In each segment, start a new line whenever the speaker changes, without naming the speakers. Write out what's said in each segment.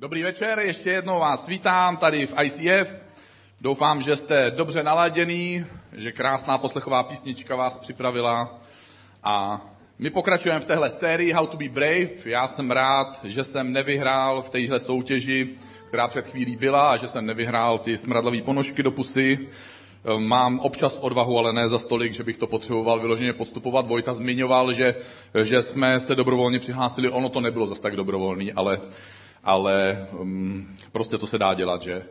Dobrý večer, ještě jednou vás vítám tady v ICF. Doufám, že jste dobře naladěný, že krásná poslechová písnička vás připravila. A my pokračujeme v téhle sérii How to be Brave. Já jsem rád, že jsem nevyhrál v téhle soutěži, která před chvílí byla, a že jsem nevyhrál ty smradlavé ponožky do pusy. Mám občas odvahu, ale ne za stolik, že bych to potřeboval vyloženě podstupovat. Vojta zmiňoval, že, že jsme se dobrovolně přihlásili. Ono to nebylo zase tak dobrovolný, ale ale um, prostě co se dá dělat, že?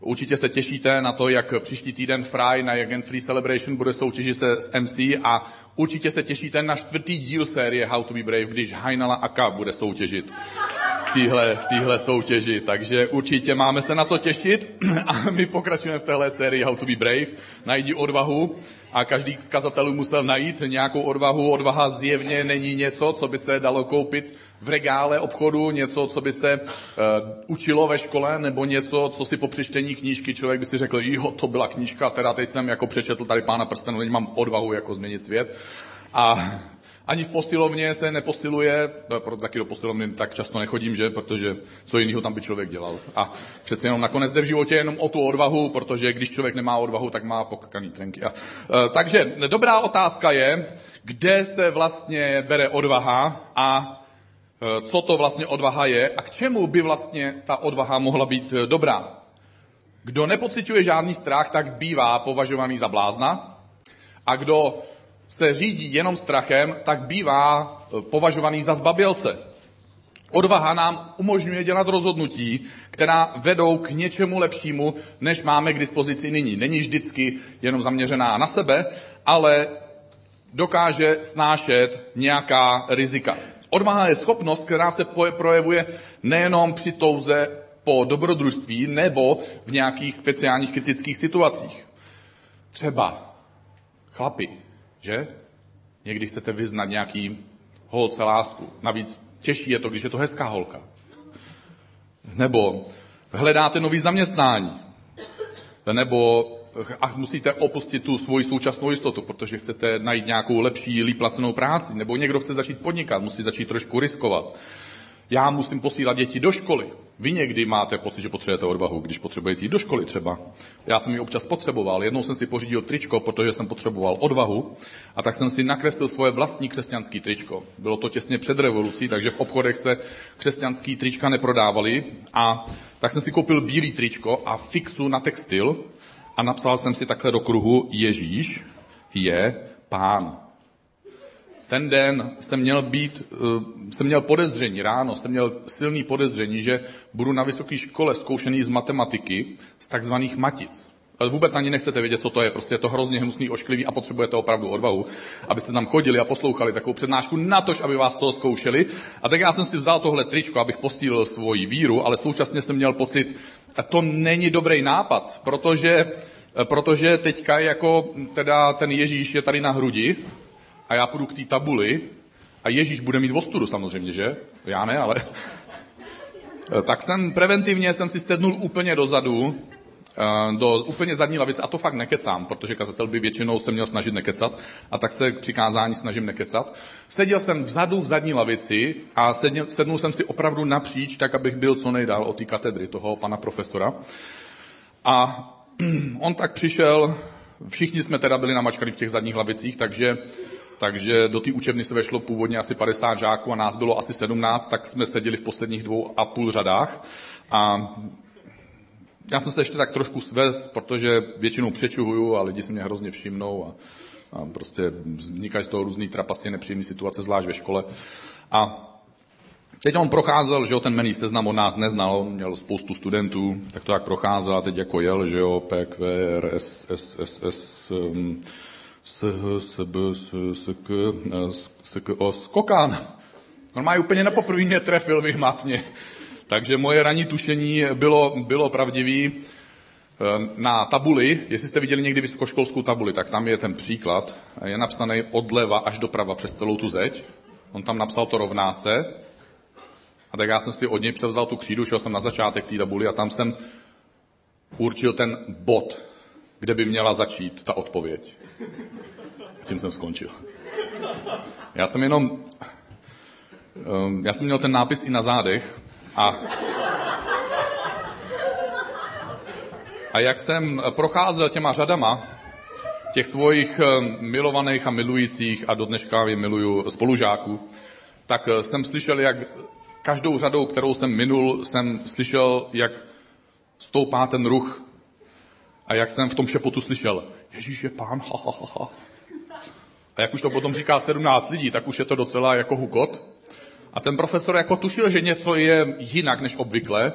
Určitě se těšíte na to, jak příští týden Fry na Jagen Free Celebration bude soutěžit se s MC a určitě se těšíte na čtvrtý díl série How to be Brave, když Heinala Aka bude soutěžit v téhle, v téhle soutěži. Takže určitě máme se na co těšit a my pokračujeme v téhle sérii How to be Brave. Najdi odvahu a každý z kazatelů musel najít nějakou odvahu. Odvaha zjevně není něco, co by se dalo koupit v regále obchodu, něco, co by se uh, učilo ve škole, nebo něco, co si po přečtení knížky člověk by si řekl, jo, to byla knížka, teda teď jsem jako přečetl tady pána prstenu, teď mám odvahu jako změnit svět. A ani v posilovně se neposiluje, proto taky do posilovny tak často nechodím, že, protože co jiného tam by člověk dělal. A přece jenom nakonec jde v životě jenom o tu odvahu, protože když člověk nemá odvahu, tak má pokakaný trenky. A, e, takže dobrá otázka je, kde se vlastně bere odvaha a co to vlastně odvaha je a k čemu by vlastně ta odvaha mohla být e, dobrá. Kdo nepociťuje žádný strach, tak bývá považovaný za blázna a kdo se řídí jenom strachem, tak bývá e, považovaný za zbabělce. Odvaha nám umožňuje dělat rozhodnutí, která vedou k něčemu lepšímu, než máme k dispozici nyní. Není vždycky jenom zaměřená na sebe, ale dokáže snášet nějaká rizika. Odvaha je schopnost, která se projevuje nejenom při touze po dobrodružství nebo v nějakých speciálních kritických situacích. Třeba chlapi, že? Někdy chcete vyznat nějaký holce lásku. Navíc těžší je to, když je to hezká holka. Nebo hledáte nový zaměstnání. Nebo a musíte opustit tu svoji současnou jistotu, protože chcete najít nějakou lepší, líp placenou práci. Nebo někdo chce začít podnikat, musí začít trošku riskovat. Já musím posílat děti do školy. Vy někdy máte pocit, že potřebujete odvahu, když potřebujete jít do školy třeba. Já jsem ji občas potřeboval. Jednou jsem si pořídil tričko, protože jsem potřeboval odvahu. A tak jsem si nakreslil svoje vlastní křesťanské tričko. Bylo to těsně před revolucí, takže v obchodech se křesťanský trička neprodávaly. A tak jsem si koupil bílý tričko a fixu na textil a napsal jsem si takhle do kruhu Ježíš je pán ten den jsem měl být, eh, jsem měl podezření, ráno jsem měl silný podezření, že budu na vysoké škole zkoušený z matematiky, z takzvaných matic. Ale vůbec ani nechcete vědět, co to je. Prostě je to hrozně hnusný, ošklivý a potřebujete opravdu odvahu, abyste tam chodili a poslouchali takovou přednášku na to, aby vás toho zkoušeli. A tak já jsem si vzal tohle tričko, abych posílil svoji víru, ale současně jsem měl pocit, že to není dobrý nápad, protože, protože teďka jako teda ten Ježíš je tady na hrudi a já půjdu k té tabuli a Ježíš bude mít vostudu samozřejmě, že? Já ne, ale... tak jsem preventivně jsem si sednul úplně dozadu, do úplně zadní lavice, a to fakt nekecám, protože kazatel by většinou se měl snažit nekecat, a tak se k přikázání snažím nekecat. Seděl jsem vzadu v zadní lavici a sednul, sednul jsem si opravdu napříč, tak abych byl co nejdál od té katedry toho pana profesora. A on tak přišel, všichni jsme teda byli namačkaní v těch zadních lavicích, takže takže do té učebny se vešlo původně asi 50 žáků a nás bylo asi 17, tak jsme seděli v posledních dvou a půl řadách. A já jsem se ještě tak trošku svez, protože většinou přečuhuju a lidi si mě hrozně všimnou a, a prostě vznikají z toho různý trapasy, nepříjemné situace, zvlášť ve škole. A Teď on procházel, že jo, ten jmený seznam od nás neznal, on měl spoustu studentů, tak to jak procházel a teď jako jel, že jo, PQ, RS, S, S, S, um, SH, SB, SK, SK, o skokán. Normálně úplně na poprvé mě trefil vyhmatně. Takže moje ranní tušení bylo, bylo pravdivý. Eh, na tabuli, jestli jste viděli někdy vysokoškolskou tabuli, tak tam je ten příklad. Je napsaný odleva až doprava přes celou tu zeď. On tam napsal to rovná se. A tak já jsem si od něj převzal tu křídu, šel jsem na začátek té tabuli a tam jsem určil ten bod, kde by měla začít ta odpověď. A tím jsem skončil. Já jsem jenom, ehm, já jsem měl ten nápis i na zádech a, a jak jsem eh, procházel těma řadama těch svojich eh, milovaných a milujících a do dneška je miluju spolužáků, tak eh, jsem slyšel, jak každou řadou, kterou jsem minul, jsem slyšel, jak stoupá ten ruch. A jak jsem v tom šepotu slyšel, Ježíš je pán, ha, ha, ha, ha. A jak už to potom říká 17 lidí, tak už je to docela jako hukot. A ten profesor jako tušil, že něco je jinak než obvykle.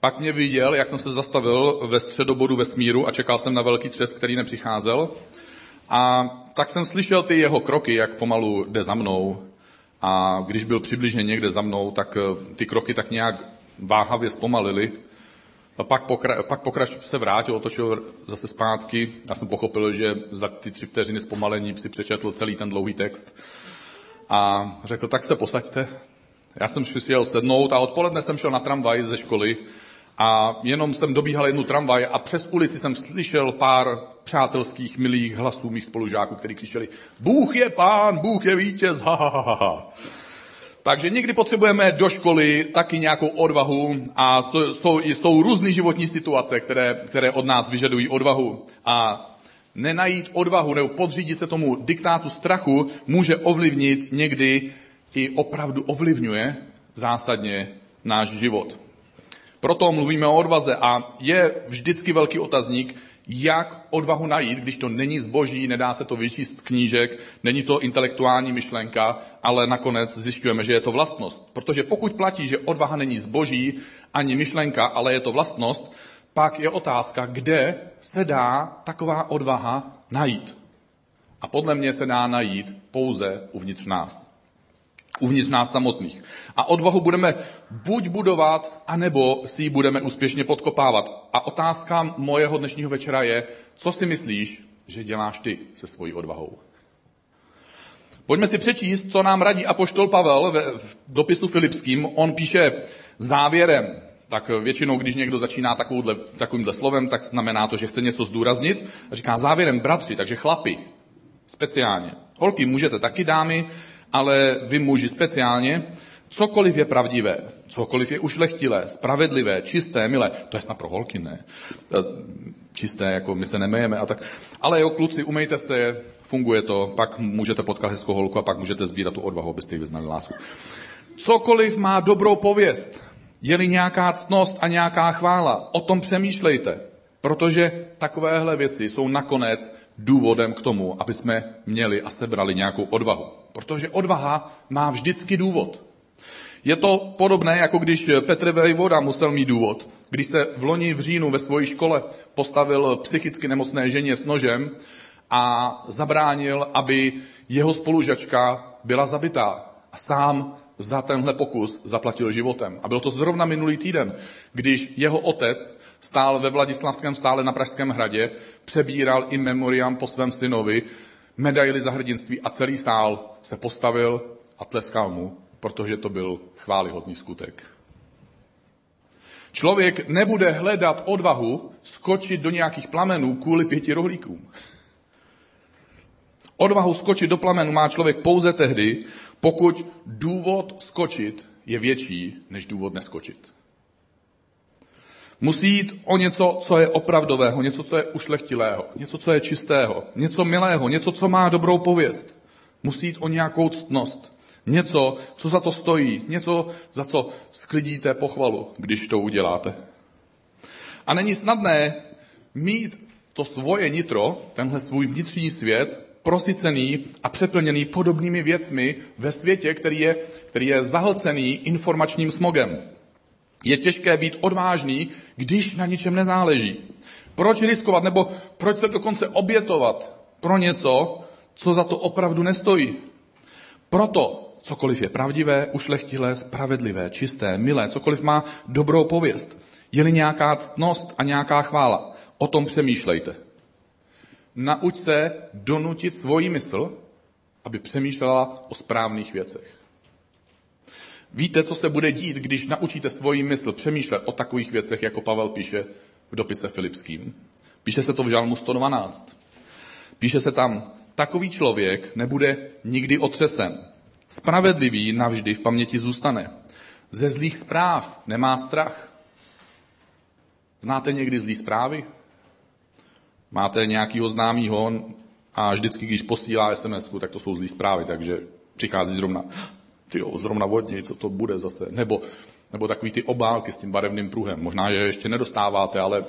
Pak mě viděl, jak jsem se zastavil ve středobodu vesmíru a čekal jsem na velký třes, který nepřicházel. A tak jsem slyšel ty jeho kroky, jak pomalu jde za mnou. A když byl přibližně někde za mnou, tak eh, ty kroky tak nějak váhavě zpomalily. A pak, pokra- pak pokrač se vrátil, otočil zase zpátky. Já jsem pochopil, že za ty tři vteřiny zpomalení si přečetl celý ten dlouhý text. A řekl, tak se posaďte. Já jsem si jel sednout a odpoledne jsem šel na tramvaj ze školy a jenom jsem dobíhal jednu tramvaj a přes ulici jsem slyšel pár přátelských, milých hlasů mých spolužáků, kteří křičeli Bůh je pán, Bůh je vítěz, ha, ha, ha, ha. Takže někdy potřebujeme do školy taky nějakou odvahu a jsou, jsou, jsou různé životní situace, které, které od nás vyžadují odvahu. A nenajít odvahu nebo podřídit se tomu diktátu strachu může ovlivnit někdy i opravdu ovlivňuje zásadně náš život. Proto mluvíme o odvaze a je vždycky velký otazník, jak odvahu najít, když to není zboží, nedá se to vyčíst z knížek, není to intelektuální myšlenka, ale nakonec zjišťujeme, že je to vlastnost. Protože pokud platí, že odvaha není zboží ani myšlenka, ale je to vlastnost, pak je otázka, kde se dá taková odvaha najít. A podle mě se dá najít pouze uvnitř nás. Uvnitř nás samotných. A odvahu budeme buď budovat, anebo si ji budeme úspěšně podkopávat. A otázka mojeho dnešního večera je, co si myslíš, že děláš ty se svojí odvahou? Pojďme si přečíst, co nám radí apoštol Pavel v dopisu Filipským. On píše závěrem, tak většinou, když někdo začíná takovouhle, takovýmhle slovem, tak znamená to, že chce něco zdůraznit. A říká závěrem bratři, takže chlapi, speciálně. Holky můžete taky dámy, ale vy muži speciálně, cokoliv je pravdivé, cokoliv je ušlechtilé, spravedlivé, čisté, milé, to je snad pro holky, ne? Čisté, jako my se nemejeme a tak. Ale jo, kluci, umejte se, funguje to, pak můžete potkat hezkou holku a pak můžete sbírat tu odvahu, abyste jí vyznali lásku. Cokoliv má dobrou pověst, je-li nějaká ctnost a nějaká chvála, o tom přemýšlejte, protože takovéhle věci jsou nakonec důvodem k tomu, aby jsme měli a sebrali nějakou odvahu. Protože odvaha má vždycky důvod. Je to podobné, jako když Petr Vejvoda musel mít důvod. Když se v loni v říjnu ve své škole postavil psychicky nemocné ženě s nožem a zabránil, aby jeho spolužačka byla zabitá. A sám za tenhle pokus zaplatil životem. A byl to zrovna minulý týden, když jeho otec stál ve Vladislavském sále na Pražském hradě, přebíral i memoriam po svém synovi, medaily za hrdinství a celý sál se postavil a tleskal mu, protože to byl chválihodný skutek. Člověk nebude hledat odvahu skočit do nějakých plamenů kvůli pěti rohlíkům. Odvahu skočit do plamenu má člověk pouze tehdy, pokud důvod skočit je větší než důvod neskočit. Musí jít o něco, co je opravdového, něco, co je ušlechtilého, něco, co je čistého, něco milého, něco, co má dobrou pověst. Musí jít o nějakou ctnost, něco, co za to stojí, něco, za co sklidíte pochvalu, když to uděláte. A není snadné mít to svoje nitro, tenhle svůj vnitřní svět, prosycený a přeplněný podobnými věcmi ve světě, který je, který je zahlcený informačním smogem. Je těžké být odvážný, když na ničem nezáleží. Proč riskovat nebo proč se dokonce obětovat pro něco, co za to opravdu nestojí? Proto cokoliv je pravdivé, ušlechtilé, spravedlivé, čisté, milé, cokoliv má dobrou pověst, je-li nějaká ctnost a nějaká chvála, o tom přemýšlejte. Nauč se donutit svoji mysl, aby přemýšlela o správných věcech. Víte, co se bude dít, když naučíte svoji mysl přemýšlet o takových věcech, jako Pavel píše v dopise Filipským? Píše se to v Žalmu 112. Píše se tam, takový člověk nebude nikdy otřesen. Spravedlivý navždy v paměti zůstane. Ze zlých zpráv nemá strach. Znáte někdy zlý zprávy? Máte nějakýho známýho a vždycky, když posílá sms tak to jsou zlý zprávy, takže přichází zrovna, tyjo, zrovna vodní, co to bude zase. Nebo, nebo takový ty obálky s tím barevným pruhem. Možná, že ještě nedostáváte, ale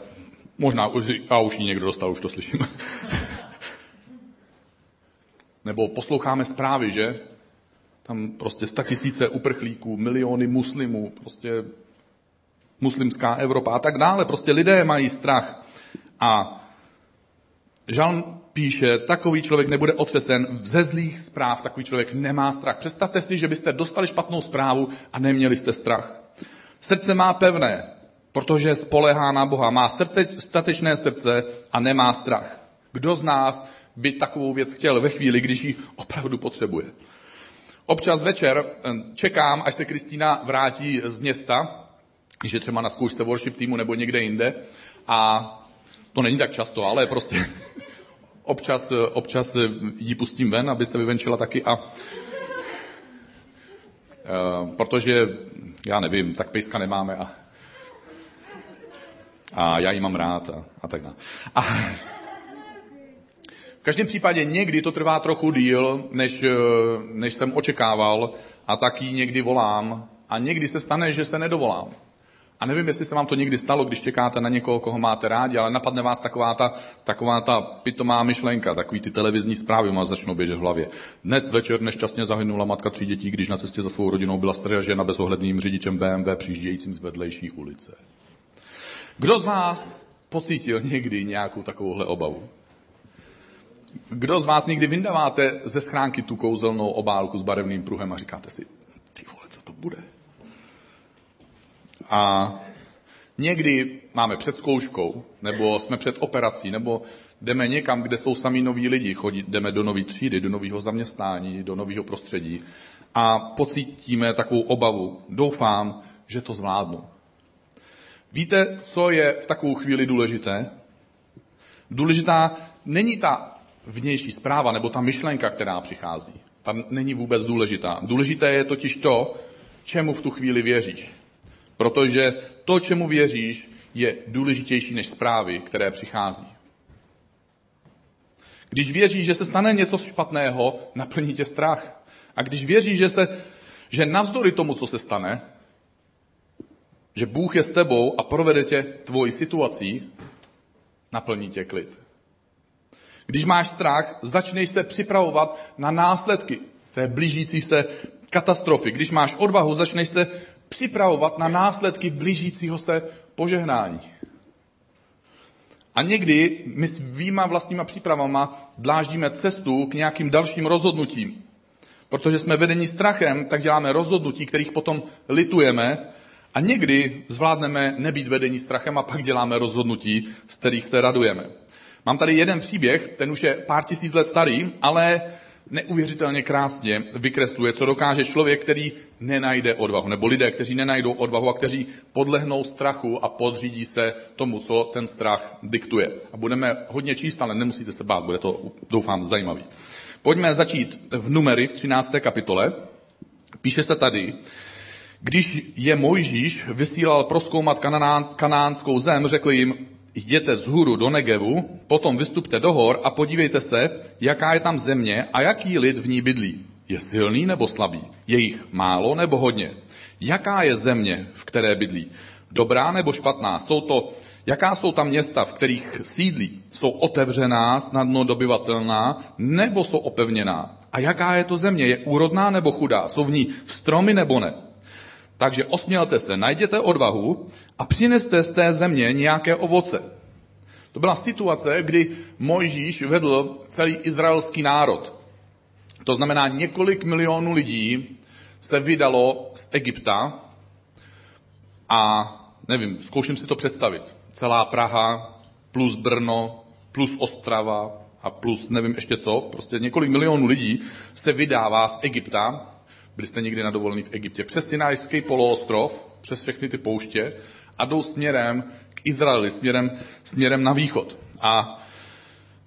možná, a už ji někdo dostal, už to slyším. Nebo posloucháme zprávy, že? Tam prostě sta tisíce uprchlíků, miliony muslimů, prostě muslimská Evropa a tak dále. Prostě lidé mají strach. A Žalm píše, takový člověk nebude otřesen ze zlých zpráv, takový člověk nemá strach. Představte si, že byste dostali špatnou zprávu a neměli jste strach. Srdce má pevné, protože spolehá na Boha. Má srte, statečné srdce a nemá strach. Kdo z nás by takovou věc chtěl ve chvíli, když ji opravdu potřebuje? Občas večer eh, čekám, až se Kristýna vrátí z města, že třeba na zkoušce worship týmu nebo někde jinde. A to není tak často, ale prostě občas, občas ji pustím ven, aby se vyvenčila taky a Uh, protože, já nevím, tak pejska nemáme a, a já ji mám rád a, a tak dále. A, v každém případě někdy to trvá trochu díl, než, než jsem očekával a tak ji někdy volám a někdy se stane, že se nedovolám. A nevím, jestli se vám to někdy stalo, když čekáte na někoho, koho máte rádi, ale napadne vás taková ta, taková ta pitomá myšlenka, takový ty televizní zprávy vás začnou běžet v hlavě. Dnes večer nešťastně zahynula matka tří dětí, když na cestě za svou rodinou byla stará žena bezohledným řidičem BMW přijíždějícím z vedlejší ulice. Kdo z vás pocítil někdy nějakou takovouhle obavu? Kdo z vás někdy vyndáváte ze schránky tu kouzelnou obálku s barevným pruhem a říkáte si, ty vole, co to bude? A někdy máme před zkouškou, nebo jsme před operací, nebo jdeme někam, kde jsou sami noví lidi, chodí, jdeme do nové třídy, do nového zaměstnání, do nového prostředí a pocítíme takovou obavu. Doufám, že to zvládnu. Víte, co je v takovou chvíli důležité? Důležitá není ta vnější zpráva nebo ta myšlenka, která přichází. Ta není vůbec důležitá. Důležité je totiž to, čemu v tu chvíli věříš. Protože to, čemu věříš, je důležitější než zprávy, které přichází. Když věříš, že se stane něco špatného, naplní tě strach. A když věříš, že, se, že navzdory tomu, co se stane, že Bůh je s tebou a provede tě tvoji situací, naplní tě klid. Když máš strach, začneš se připravovat na následky té blížící se katastrofy. Když máš odvahu, začneš se připravovat na následky blížícího se požehnání. A někdy my svýma vlastníma přípravama dláždíme cestu k nějakým dalším rozhodnutím. Protože jsme vedeni strachem, tak děláme rozhodnutí, kterých potom litujeme a někdy zvládneme nebýt vedení strachem a pak děláme rozhodnutí, z kterých se radujeme. Mám tady jeden příběh, ten už je pár tisíc let starý, ale neuvěřitelně krásně vykresluje, co dokáže člověk, který nenajde odvahu, nebo lidé, kteří nenajdou odvahu a kteří podlehnou strachu a podřídí se tomu, co ten strach diktuje. A budeme hodně číst, ale nemusíte se bát, bude to, doufám, zajímavý. Pojďme začít v numery v 13. kapitole. Píše se tady, když je Mojžíš vysílal proskoumat kanánskou zem, řekl jim, jděte vzhůru do Negevu, potom vystupte do hor a podívejte se, jaká je tam země a jaký lid v ní bydlí. Je silný nebo slabý? Je jich málo nebo hodně? Jaká je země, v které bydlí? Dobrá nebo špatná? Jsou to, jaká jsou tam města, v kterých sídlí? Jsou otevřená, snadno dobyvatelná, nebo jsou opevněná? A jaká je to země? Je úrodná nebo chudá? Jsou v ní stromy nebo ne? Takže osmělte se, najděte odvahu a přineste z té země nějaké ovoce. To byla situace, kdy Mojžíš vedl celý izraelský národ. To znamená, několik milionů lidí se vydalo z Egypta a nevím, zkouším si to představit. Celá Praha plus Brno plus Ostrava a plus nevím ještě co, prostě několik milionů lidí se vydává z Egypta byli jste někdy na dovolený v Egyptě, přes Sinajský poloostrov, přes všechny ty pouště a jdou směrem k Izraeli, směrem, směrem na východ. A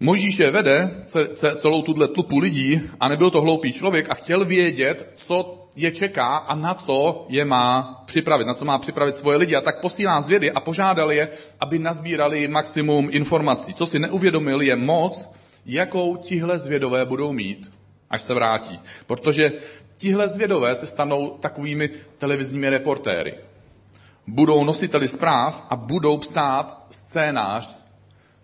Možíše vede celou tuhle tlupu lidí a nebyl to hloupý člověk a chtěl vědět, co je čeká a na co je má připravit, na co má připravit svoje lidi. A tak posílá zvědy a požádal je, aby nazbírali maximum informací. Co si neuvědomil, je moc, jakou tihle zvědové budou mít, až se vrátí. Protože tihle zvědové se stanou takovými televizními reportéry. Budou nositeli zpráv a budou psát scénář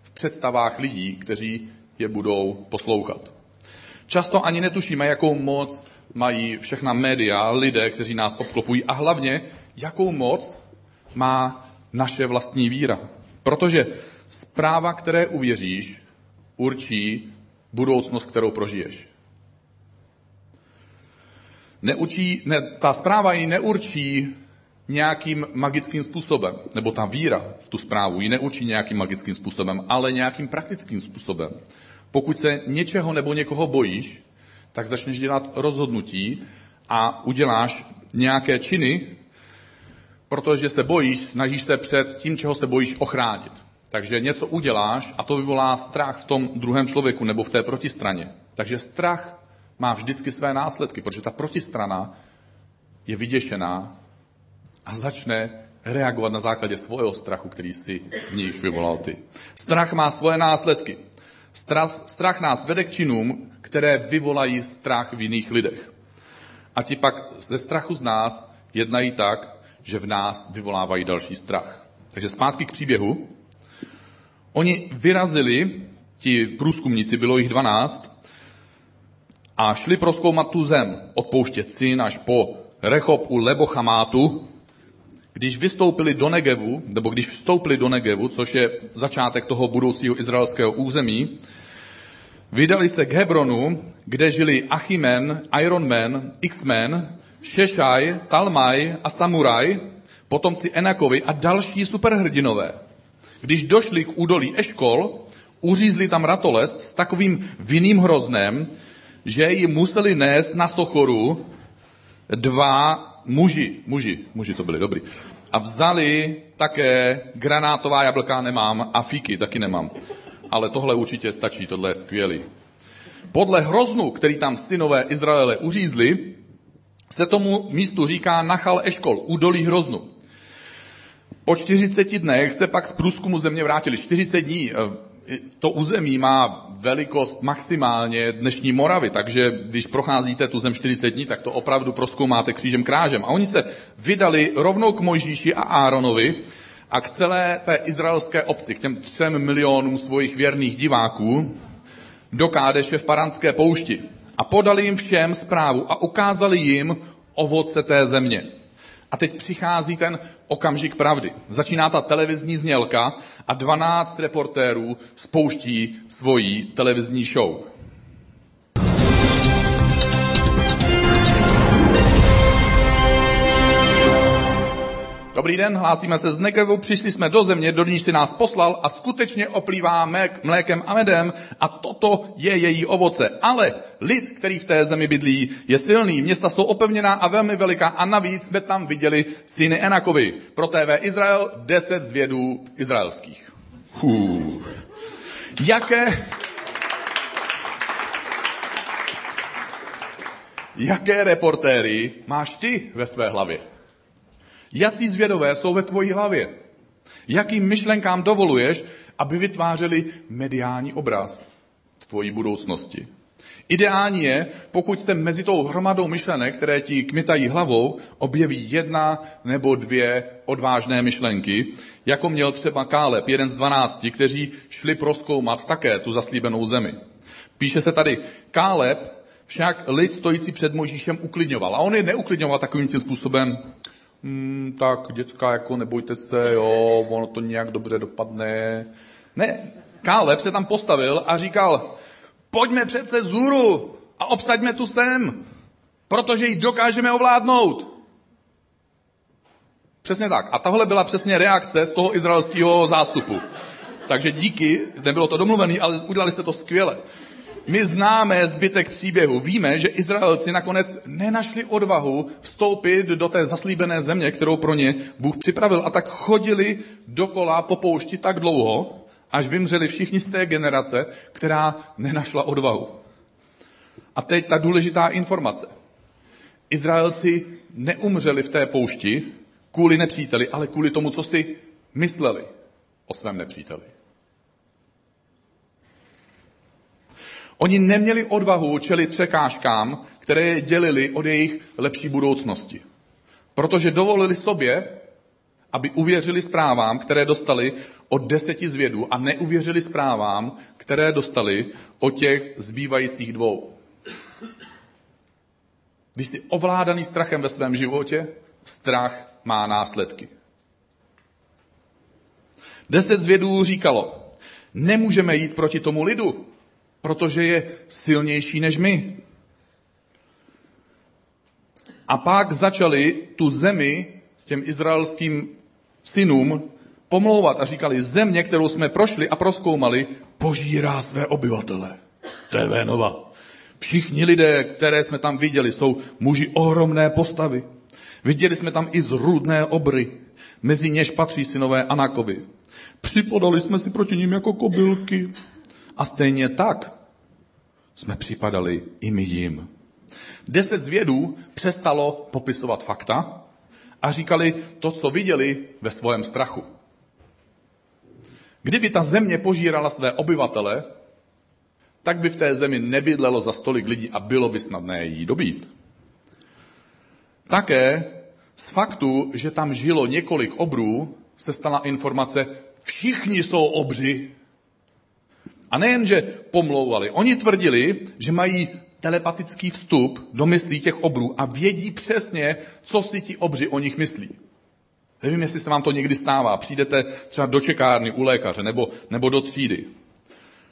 v představách lidí, kteří je budou poslouchat. Často ani netušíme, jakou moc mají všechna média, lidé, kteří nás obklopují a hlavně, jakou moc má naše vlastní víra. Protože zpráva, které uvěříš, určí budoucnost, kterou prožiješ. Neučí, ne, ta zpráva ji neurčí nějakým magickým způsobem, nebo ta víra v tu zprávu ji neurčí nějakým magickým způsobem, ale nějakým praktickým způsobem. Pokud se něčeho nebo někoho bojíš, tak začneš dělat rozhodnutí a uděláš nějaké činy, protože se bojíš, snažíš se před tím, čeho se bojíš, ochránit. Takže něco uděláš a to vyvolá strach v tom druhém člověku nebo v té protistraně. Takže strach má vždycky své následky, protože ta protistrana je vyděšená a začne reagovat na základě svého strachu, který si v nich vyvolal ty. Strach má svoje následky. Strach, strach nás vede k činům, které vyvolají strach v jiných lidech. A ti pak ze strachu z nás jednají tak, že v nás vyvolávají další strach. Takže zpátky k příběhu. Oni vyrazili, ti průzkumníci, bylo jich 12, a šli proskoumat tu zem, od pouště až po Rechob u Lebochamátu, když vystoupili do Negevu, nebo když vstoupili do Negevu, což je začátek toho budoucího izraelského území, vydali se k Hebronu, kde žili Achimen, Ironman, X-Men, Šešaj, Talmaj a Samuraj, potomci Enakovi a další superhrdinové. Když došli k údolí Eškol, uřízli tam ratolest s takovým vinným hroznem, že ji museli nést na Sochoru dva muži, muži, muži to byli dobrý. A vzali také granátová jablka nemám a fíky taky nemám. Ale tohle určitě stačí, tohle je skvělý. Podle hroznu, který tam synové Izraele uřízli, se tomu místu říká Nachal Eškol, údolí hroznu. Po 40 dnech se pak z průzkumu země vrátili. 40 dní to území má velikost maximálně dnešní Moravy, takže když procházíte tu zem 40 dní, tak to opravdu proskoumáte křížem krážem. A oni se vydali rovnou k Mojžíši a Áronovi a k celé té izraelské obci, k těm třem milionům svojich věrných diváků, do Kádeše v Paranské poušti. A podali jim všem zprávu a ukázali jim ovoce té země. A teď přichází ten okamžik pravdy. Začíná ta televizní znělka a 12 reportérů spouští svoji televizní show. Dobrý den, hlásíme se z Negevu, přišli jsme do země, do níž si nás poslal a skutečně oplývá mlékem a medem a toto je její ovoce. Ale lid, který v té zemi bydlí, je silný, města jsou opevněná a velmi veliká a navíc jsme tam viděli syny Enakovi. Pro TV Izrael 10 zvědů izraelských. Hů. Jaké, jaké reportéry máš ty ve své hlavě? Jací zvědové jsou ve tvojí hlavě? Jakým myšlenkám dovoluješ, aby vytvářeli mediální obraz tvojí budoucnosti? Ideální je, pokud se mezi tou hromadou myšlenek, které ti kmitají hlavou, objeví jedna nebo dvě odvážné myšlenky, jako měl třeba Káleb, jeden z dvanácti, kteří šli proskoumat také tu zaslíbenou zemi. Píše se tady, Káleb však lid stojící před Možíšem uklidňoval. A on je neuklidňoval takovým tím způsobem, hmm, tak děcka, jako nebojte se, jo, ono to nějak dobře dopadne. Ne, Káleb se tam postavil a říkal, pojďme přece zůru a obsaďme tu sem, protože ji dokážeme ovládnout. Přesně tak. A tahle byla přesně reakce z toho izraelského zástupu. Takže díky, nebylo to domluvené, ale udělali jste to skvěle. My známe zbytek příběhu. Víme, že Izraelci nakonec nenašli odvahu vstoupit do té zaslíbené země, kterou pro ně Bůh připravil. A tak chodili dokola po poušti tak dlouho, až vymřeli všichni z té generace, která nenašla odvahu. A teď ta důležitá informace. Izraelci neumřeli v té poušti kvůli nepříteli, ale kvůli tomu, co si mysleli o svém nepříteli. Oni neměli odvahu čelit překážkám, které je dělili od jejich lepší budoucnosti. Protože dovolili sobě, aby uvěřili zprávám, které dostali od deseti zvědů a neuvěřili zprávám, které dostali od těch zbývajících dvou. Když jsi ovládaný strachem ve svém životě, strach má následky. Deset zvědů říkalo, nemůžeme jít proti tomu lidu, protože je silnější než my. A pak začali tu zemi těm izraelským synům pomlouvat a říkali, země, kterou jsme prošli a proskoumali, požírá své obyvatele. To je Vénova. Všichni lidé, které jsme tam viděli, jsou muži ohromné postavy. Viděli jsme tam i zrůdné obry, mezi něž patří synové Anakovi. Připodali jsme si proti ním jako kobylky. A stejně tak jsme připadali i my jim. Deset zvědů přestalo popisovat fakta a říkali to, co viděli ve svém strachu. Kdyby ta země požírala své obyvatele, tak by v té zemi nebydlelo za stolik lidí a bylo by snadné jí dobít. Také z faktu, že tam žilo několik obrů, se stala informace, všichni jsou obři. A nejen, že pomlouvali, oni tvrdili, že mají telepatický vstup do myslí těch obrů a vědí přesně, co si ti obři o nich myslí. Nevím, jestli se vám to někdy stává. Přijdete třeba do čekárny u lékaře nebo, nebo do třídy.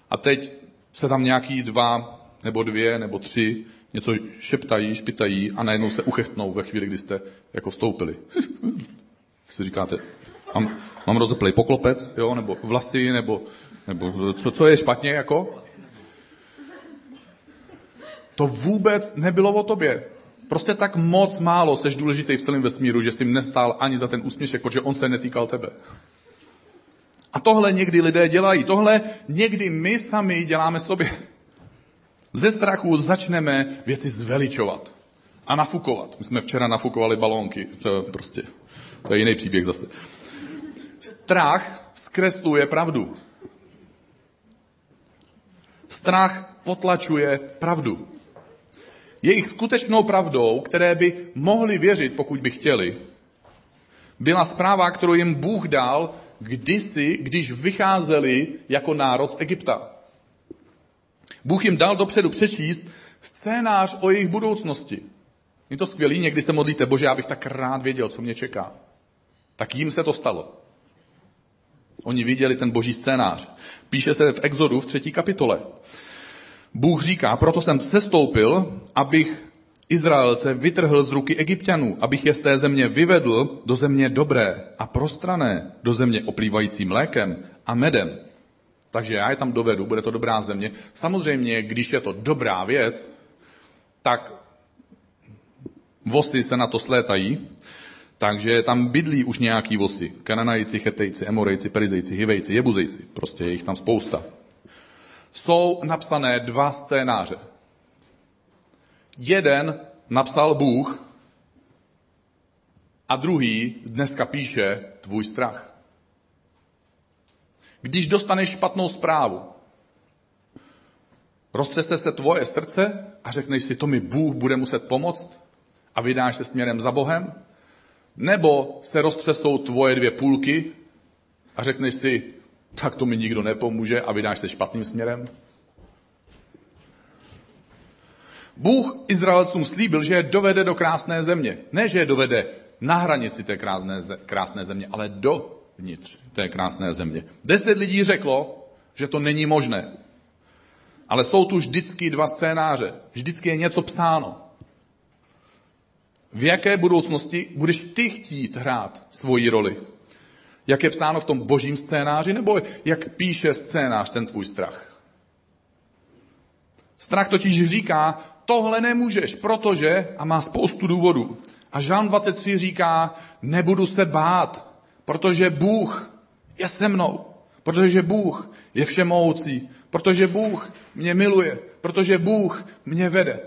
A teď se tam nějaký dva nebo dvě nebo tři něco šeptají, špitají a najednou se uchechtnou ve chvíli, kdy jste jako vstoupili. si říkáte, mám, mám rozeplej poklopec, jo, nebo vlasy, nebo, nebo co, co je špatně, jako? To vůbec nebylo o tobě. Prostě tak moc málo seš důležitý v celém vesmíru, že jsi nestál ani za ten úsměšek, protože on se netýkal tebe. A tohle někdy lidé dělají. Tohle někdy my sami děláme sobě. Ze strachu začneme věci zveličovat a nafukovat. My jsme včera nafukovali balónky. To je prostě, to je jiný příběh zase. Strach zkresluje pravdu. Strach potlačuje pravdu. Jejich skutečnou pravdou, které by mohli věřit, pokud by chtěli, byla zpráva, kterou jim Bůh dal kdysi, když vycházeli jako národ z Egypta. Bůh jim dal dopředu přečíst scénář o jejich budoucnosti. Je to skvělý, někdy se modlíte, bože, já bych tak rád věděl, co mě čeká. Tak jim se to stalo. Oni viděli ten boží scénář. Píše se v Exodu v třetí kapitole. Bůh říká, proto jsem sestoupil, abych Izraelce vytrhl z ruky egyptianů, abych je z té země vyvedl do země dobré a prostrané, do země oplývající mlékem a medem. Takže já je tam dovedu, bude to dobrá země. Samozřejmě, když je to dobrá věc, tak vosy se na to slétají, takže tam bydlí už nějaký vosy. Kananajci, Chetejci, Emorejci, Perizejci, Hivejci, Jebuzejci. Prostě je jich tam spousta jsou napsané dva scénáře. Jeden napsal Bůh a druhý dneska píše tvůj strach. Když dostaneš špatnou zprávu, roztřese se tvoje srdce a řekneš si, to mi Bůh bude muset pomoct a vydáš se směrem za Bohem, nebo se roztřesou tvoje dvě půlky a řekneš si, tak to mi nikdo nepomůže a vydáš se špatným směrem? Bůh Izraelcům slíbil, že je dovede do krásné země. Ne, že je dovede na hranici té krásné, krásné země, ale dovnitř té krásné země. Deset lidí řeklo, že to není možné. Ale jsou tu vždycky dva scénáře. Vždycky je něco psáno. V jaké budoucnosti budeš ty chtít hrát svoji roli? Jak je psáno v tom božím scénáři, nebo jak píše scénář ten tvůj strach? Strach totiž říká, tohle nemůžeš, protože, a má spoustu důvodů. A Žán 23 říká, nebudu se bát, protože Bůh je se mnou. Protože Bůh je všemoucí. Protože Bůh mě miluje. Protože Bůh mě vede.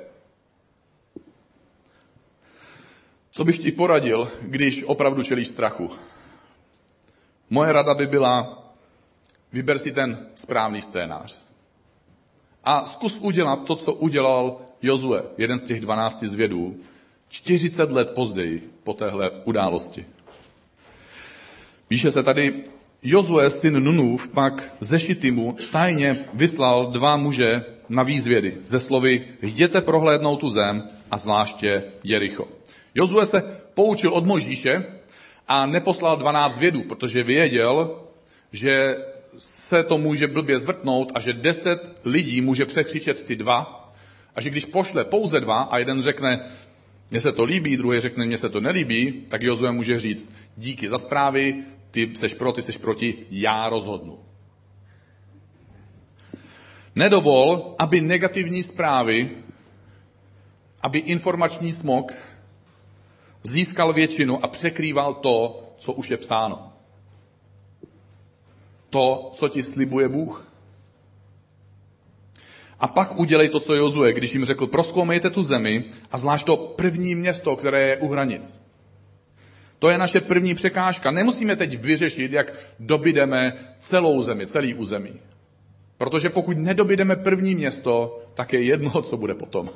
Co bych ti poradil, když opravdu čelíš strachu? Moje rada by byla, vyber si ten správný scénář. A zkus udělat to, co udělal Jozue, jeden z těch dvanácti zvědů, 40 let později po téhle události. Píše se tady, Jozue, syn Nunův, pak ze Šitimu tajně vyslal dva muže na výzvědy ze slovy jděte prohlédnout tu zem a zvláště Jericho. Jozue se poučil od Možíše a neposlal 12 vědů, protože věděl, že se to může blbě zvrtnout a že deset lidí může překřičet ty dva a že když pošle pouze dva a jeden řekne, mně se to líbí, druhý řekne, mně se to nelíbí, tak Jozue může říct, díky za zprávy, ty seš pro, ty seš proti, já rozhodnu. Nedovol, aby negativní zprávy, aby informační smog získal většinu a překrýval to, co už je psáno. To, co ti slibuje Bůh. A pak udělej to, co Jozue, když jim řekl, proskoumejte tu zemi a zvlášť to první město, které je u hranic. To je naše první překážka. Nemusíme teď vyřešit, jak dobydeme celou zemi, celý území. Protože pokud nedobydeme první město, tak je jedno, co bude potom.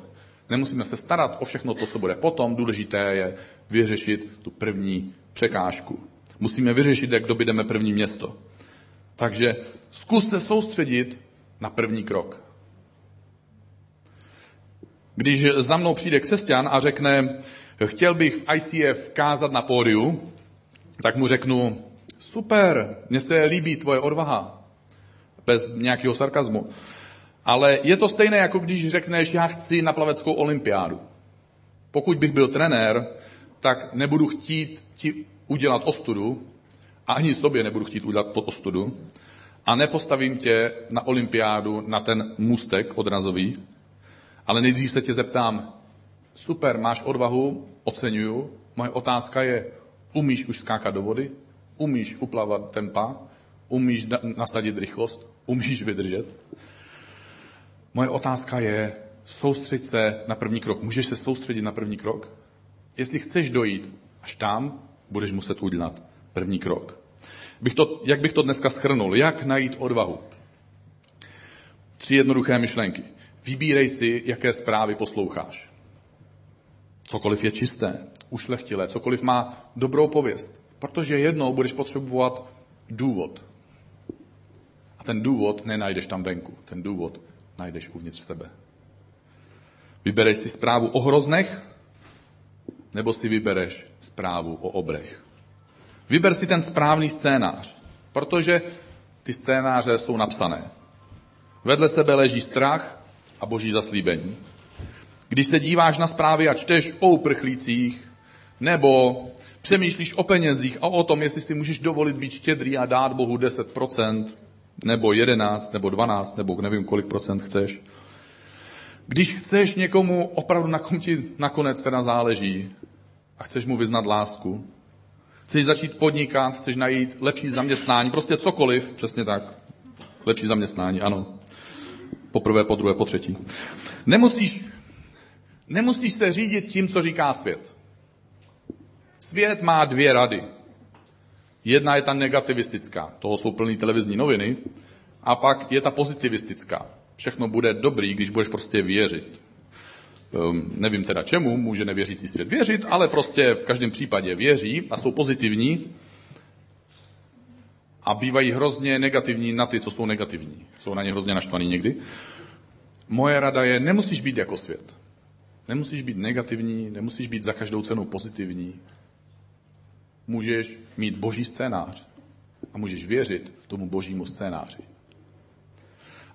Nemusíme se starat o všechno to, co bude potom. Důležité je vyřešit tu první překážku. Musíme vyřešit, jak dobydeme první město. Takže zkus se soustředit na první krok. Když za mnou přijde křesťan a řekne, chtěl bych v ICF kázat na pódiu, tak mu řeknu, super, mně se líbí tvoje odvaha. Bez nějakého sarkazmu. Ale je to stejné, jako když řekneš, já chci na plaveckou olympiádu. Pokud bych byl trenér, tak nebudu chtít ti udělat ostudu, a ani sobě nebudu chtít udělat ostudu, a nepostavím tě na olympiádu na ten můstek odrazový, ale nejdřív se tě zeptám, super, máš odvahu, oceňuju. Moje otázka je, umíš už skákat do vody? Umíš uplavat tempa? Umíš nasadit rychlost? Umíš vydržet? Moje otázka je, soustřeď se na první krok. Můžeš se soustředit na první krok? Jestli chceš dojít až tam, budeš muset udělat první krok. Bych to, jak bych to dneska schrnul? Jak najít odvahu? Tři jednoduché myšlenky. Vybírej si, jaké zprávy posloucháš. Cokoliv je čisté, ušlechtilé, cokoliv má dobrou pověst. Protože jednou budeš potřebovat důvod. A ten důvod nenajdeš tam venku. Ten důvod najdeš uvnitř sebe. Vybereš si zprávu o hroznech, nebo si vybereš zprávu o obrech. Vyber si ten správný scénář, protože ty scénáře jsou napsané. Vedle sebe leží strach a boží zaslíbení. Když se díváš na zprávy a čteš o uprchlících, nebo přemýšlíš o penězích a o tom, jestli si můžeš dovolit být štědrý a dát Bohu 10%, nebo 11, nebo 12, nebo nevím, kolik procent chceš. Když chceš někomu opravdu, na kom ti nakonec teda záleží a chceš mu vyznat lásku, chceš začít podnikat, chceš najít lepší zaměstnání, prostě cokoliv, přesně tak. Lepší zaměstnání, ano. Po prvé, po druhé, po třetí. Nemusíš, nemusíš se řídit tím, co říká svět. Svět má dvě rady. Jedna je ta negativistická, toho jsou plný televizní noviny, a pak je ta pozitivistická. Všechno bude dobrý, když budeš prostě věřit. Um, nevím teda čemu, může nevěřící svět věřit, ale prostě v každém případě věří a jsou pozitivní a bývají hrozně negativní na ty, co jsou negativní. Jsou na ně hrozně naštvaný někdy. Moje rada je, nemusíš být jako svět. Nemusíš být negativní, nemusíš být za každou cenu pozitivní můžeš mít boží scénář a můžeš věřit tomu božímu scénáři.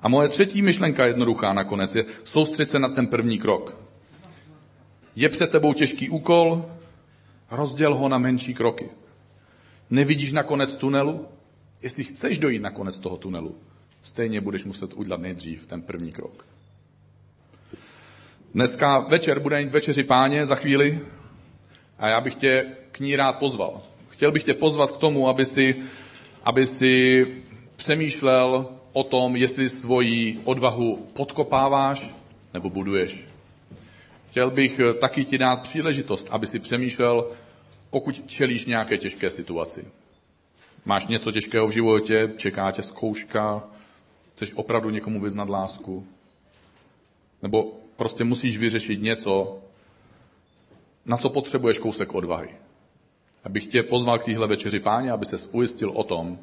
A moje třetí myšlenka jednoduchá nakonec je soustředit se na ten první krok. Je před tebou těžký úkol, rozděl ho na menší kroky. Nevidíš na konec tunelu? Jestli chceš dojít na konec toho tunelu, stejně budeš muset udělat nejdřív ten první krok. Dneska večer bude mít večeři páně za chvíli a já bych tě k ní rád pozval. Chtěl bych tě pozvat k tomu, aby si, aby si přemýšlel o tom, jestli svoji odvahu podkopáváš nebo buduješ. Chtěl bych eh, taky ti dát příležitost, aby si přemýšlel, pokud čelíš nějaké těžké situaci. Máš něco těžkého v životě, čeká tě zkouška, chceš opravdu někomu vyznat lásku, nebo prostě musíš vyřešit něco, na co potřebuješ kousek odvahy. Abych tě pozval k téhle večeři páně, aby se ujistil o tom,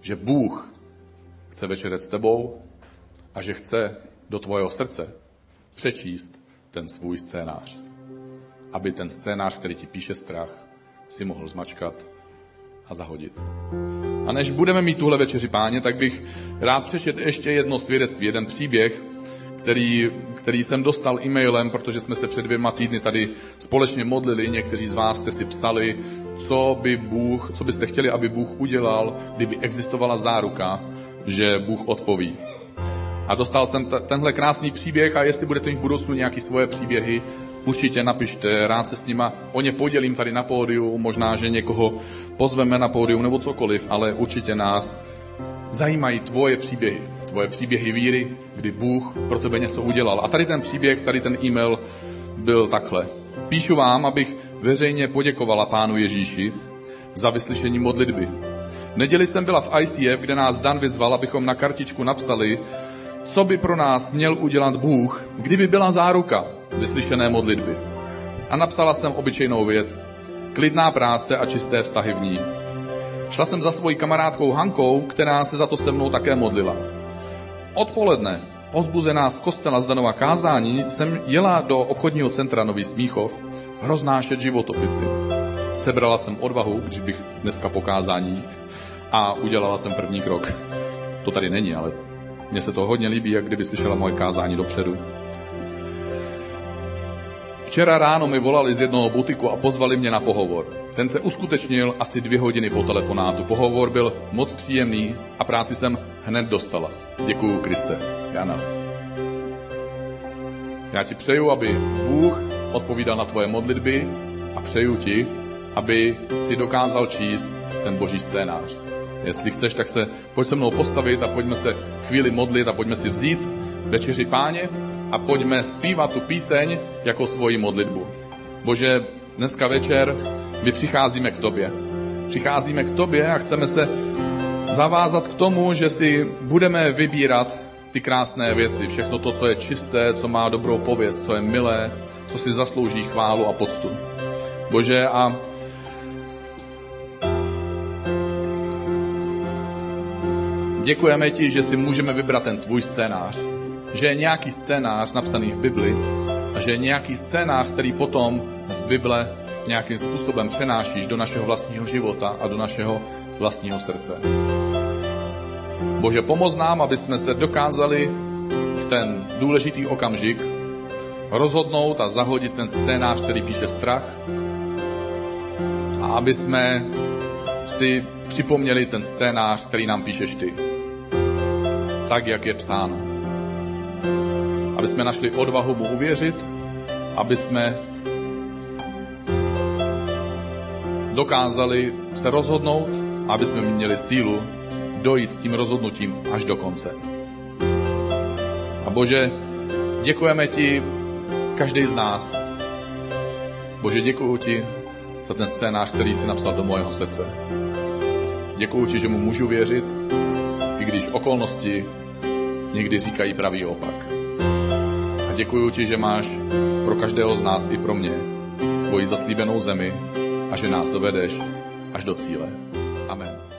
že Bůh chce večeřet s tebou a že chce do tvojeho srdce přečíst ten svůj scénář. Aby ten scénář, který ti píše strach, si mohl zmačkat a zahodit. A než budeme mít tuhle večeři páně, tak bych rád přečet ještě jedno svědectví, jeden příběh, který, který jsem dostal e-mailem, protože jsme se před dvěma týdny tady společně modlili. Někteří z vás jste si psali, co by Bůh, co byste chtěli, aby Bůh udělal, kdyby existovala záruka, že Bůh odpoví. A dostal jsem t- tenhle krásný příběh a jestli budete mít v budoucnu nějaké svoje příběhy, určitě napište, rád se s nima o ně podělím tady na pódiu, možná, že někoho pozveme na pódium nebo cokoliv, ale určitě nás zajímají tvoje příběhy, tvoje příběhy víry, kdy Bůh pro tebe něco udělal. A tady ten příběh, tady ten e-mail byl takhle. Píšu vám, abych veřejně poděkovala Pánu Ježíši za vyslyšení modlitby. V neděli jsem byla v ICF, kde nás Dan vyzval, abychom na kartičku napsali, co by pro nás měl udělat Bůh, kdyby byla záruka vyslyšené modlitby. A napsala jsem obyčejnou věc. Klidná práce a čisté vztahy v ní. Šla jsem za svojí kamarádkou Hankou, která se za to se mnou také modlila. Odpoledne, pozbuzená z kostela Zdanova kázání, jsem jela do obchodního centra Nový Smíchov roznášet životopisy. Sebrala jsem odvahu, když bych dneska po kázání a udělala jsem první krok. To tady není, ale mně se to hodně líbí, jak kdyby slyšela moje kázání dopředu. Včera ráno mi volali z jednoho butiku a pozvali mě na pohovor. Ten se uskutečnil asi dvě hodiny po telefonátu. Pohovor byl moc příjemný a práci jsem hned dostala. Děkuju, Kriste. Jana. Já ti přeju, aby Bůh odpovídal na tvoje modlitby a přeju ti, aby si dokázal číst ten boží scénář. Jestli chceš, tak se pojď se mnou postavit a pojďme se chvíli modlit a pojďme si vzít večeři páně a pojďme zpívat tu píseň jako svoji modlitbu. Bože, dneska večer my přicházíme k tobě. Přicházíme k tobě a chceme se zavázat k tomu, že si budeme vybírat ty krásné věci, všechno to, co je čisté, co má dobrou pověst, co je milé, co si zaslouží chválu a poctu. Bože, a děkujeme ti, že si můžeme vybrat ten tvůj scénář. Že je nějaký scénář napsaný v Bibli a že je nějaký scénář, který potom z Bible nějakým způsobem přenášíš do našeho vlastního života a do našeho vlastního srdce. Bože, pomoz nám, aby jsme se dokázali v ten důležitý okamžik rozhodnout a zahodit ten scénář, který píše strach a aby jsme si připomněli ten scénář, který nám píšeš ty. Tak, jak je psáno. Aby jsme našli odvahu mu uvěřit, aby jsme dokázali se rozhodnout, aby jsme měli sílu dojít s tím rozhodnutím až do konce. A Bože, děkujeme ti, každý z nás. Bože, děkuji ti za ten scénář, který jsi napsal do mojeho srdce. Děkuji ti, že mu můžu věřit, i když okolnosti někdy říkají pravý opak. A děkuji ti, že máš pro každého z nás i pro mě svoji zaslíbenou zemi a že nás dovedeš až do cíle. Amen.